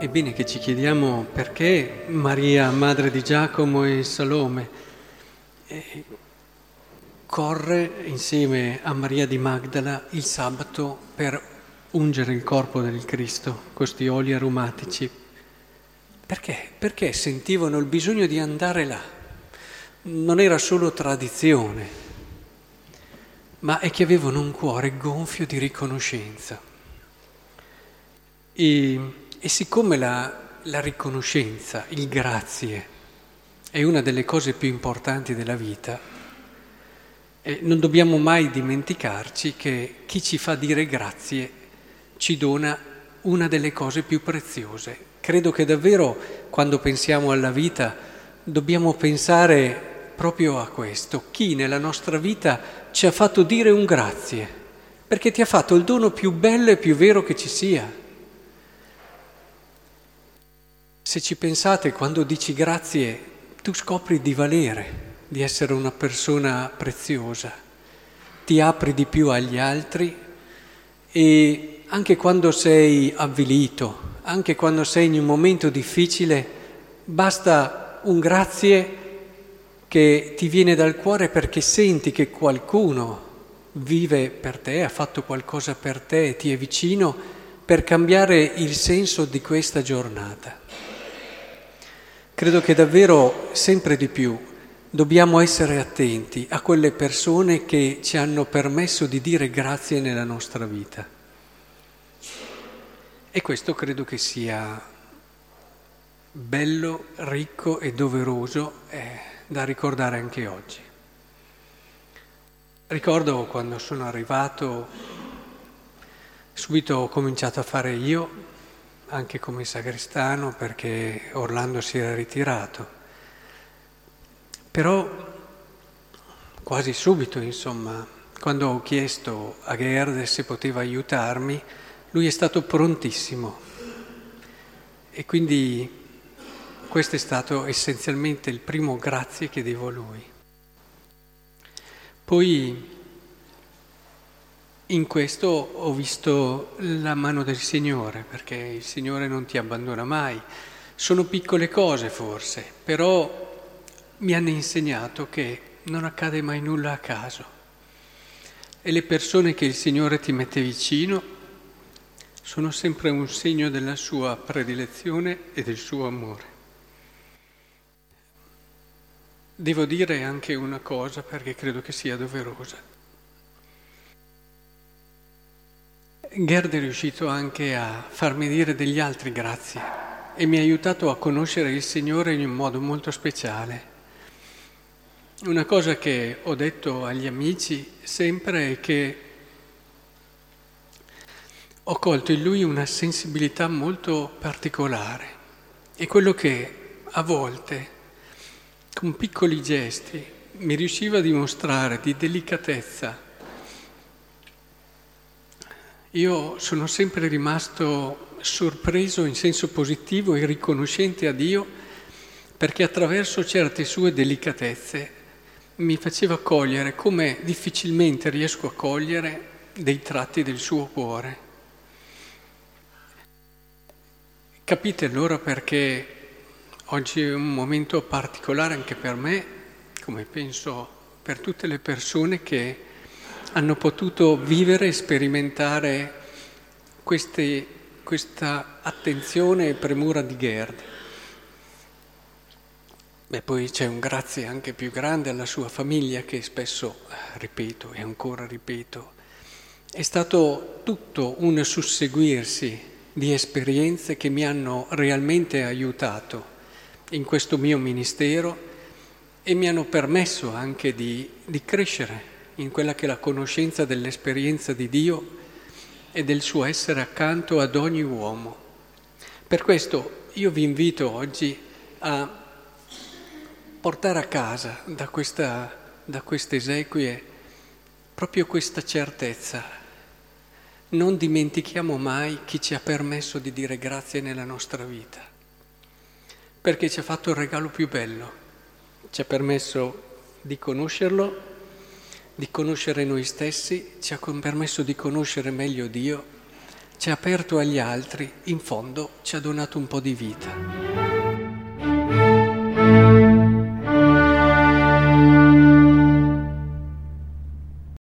È bene che ci chiediamo perché Maria, madre di Giacomo e Salome, eh, corre insieme a Maria di Magdala il sabato per ungere il corpo del Cristo, questi oli aromatici. Perché? Perché sentivano il bisogno di andare là. Non era solo tradizione, ma è che avevano un cuore gonfio di riconoscenza. E, e siccome la, la riconoscenza, il grazie, è una delle cose più importanti della vita, e non dobbiamo mai dimenticarci che chi ci fa dire grazie ci dona una delle cose più preziose. Credo che davvero quando pensiamo alla vita dobbiamo pensare proprio a questo. Chi nella nostra vita ci ha fatto dire un grazie, perché ti ha fatto il dono più bello e più vero che ci sia. Se ci pensate, quando dici grazie, tu scopri di valere di essere una persona preziosa, ti apri di più agli altri e anche quando sei avvilito, anche quando sei in un momento difficile, basta un grazie che ti viene dal cuore perché senti che qualcuno vive per te, ha fatto qualcosa per te, ti è vicino per cambiare il senso di questa giornata. Credo che davvero sempre di più Dobbiamo essere attenti a quelle persone che ci hanno permesso di dire grazie nella nostra vita. E questo credo che sia bello, ricco e doveroso eh, da ricordare anche oggi. Ricordo quando sono arrivato, subito ho cominciato a fare io, anche come sagrestano, perché Orlando si era ritirato. Però quasi subito, insomma, quando ho chiesto a Gerd se poteva aiutarmi, lui è stato prontissimo. E quindi questo è stato essenzialmente il primo grazie che devo a lui. Poi in questo ho visto la mano del Signore, perché il Signore non ti abbandona mai. Sono piccole cose forse, però mi hanno insegnato che non accade mai nulla a caso e le persone che il Signore ti mette vicino sono sempre un segno della sua predilezione e del suo amore. Devo dire anche una cosa perché credo che sia doverosa. Gerd è riuscito anche a farmi dire degli altri grazie e mi ha aiutato a conoscere il Signore in un modo molto speciale. Una cosa che ho detto agli amici sempre è che ho colto in lui una sensibilità molto particolare e quello che a volte con piccoli gesti mi riusciva a dimostrare di delicatezza. Io sono sempre rimasto sorpreso in senso positivo e riconoscente a Dio perché attraverso certe sue delicatezze mi faceva cogliere come difficilmente riesco a cogliere dei tratti del suo cuore. Capite allora perché oggi è un momento particolare anche per me, come penso per tutte le persone che hanno potuto vivere e sperimentare queste, questa attenzione e premura di Gerd. Beh, poi c'è un grazie anche più grande alla sua famiglia che spesso, ripeto e ancora ripeto, è stato tutto un susseguirsi di esperienze che mi hanno realmente aiutato in questo mio ministero e mi hanno permesso anche di, di crescere in quella che è la conoscenza dell'esperienza di Dio e del suo essere accanto ad ogni uomo. Per questo io vi invito oggi a portare a casa da, questa, da queste esequie proprio questa certezza. Non dimentichiamo mai chi ci ha permesso di dire grazie nella nostra vita, perché ci ha fatto il regalo più bello, ci ha permesso di conoscerlo, di conoscere noi stessi, ci ha permesso di conoscere meglio Dio, ci ha aperto agli altri, in fondo ci ha donato un po' di vita.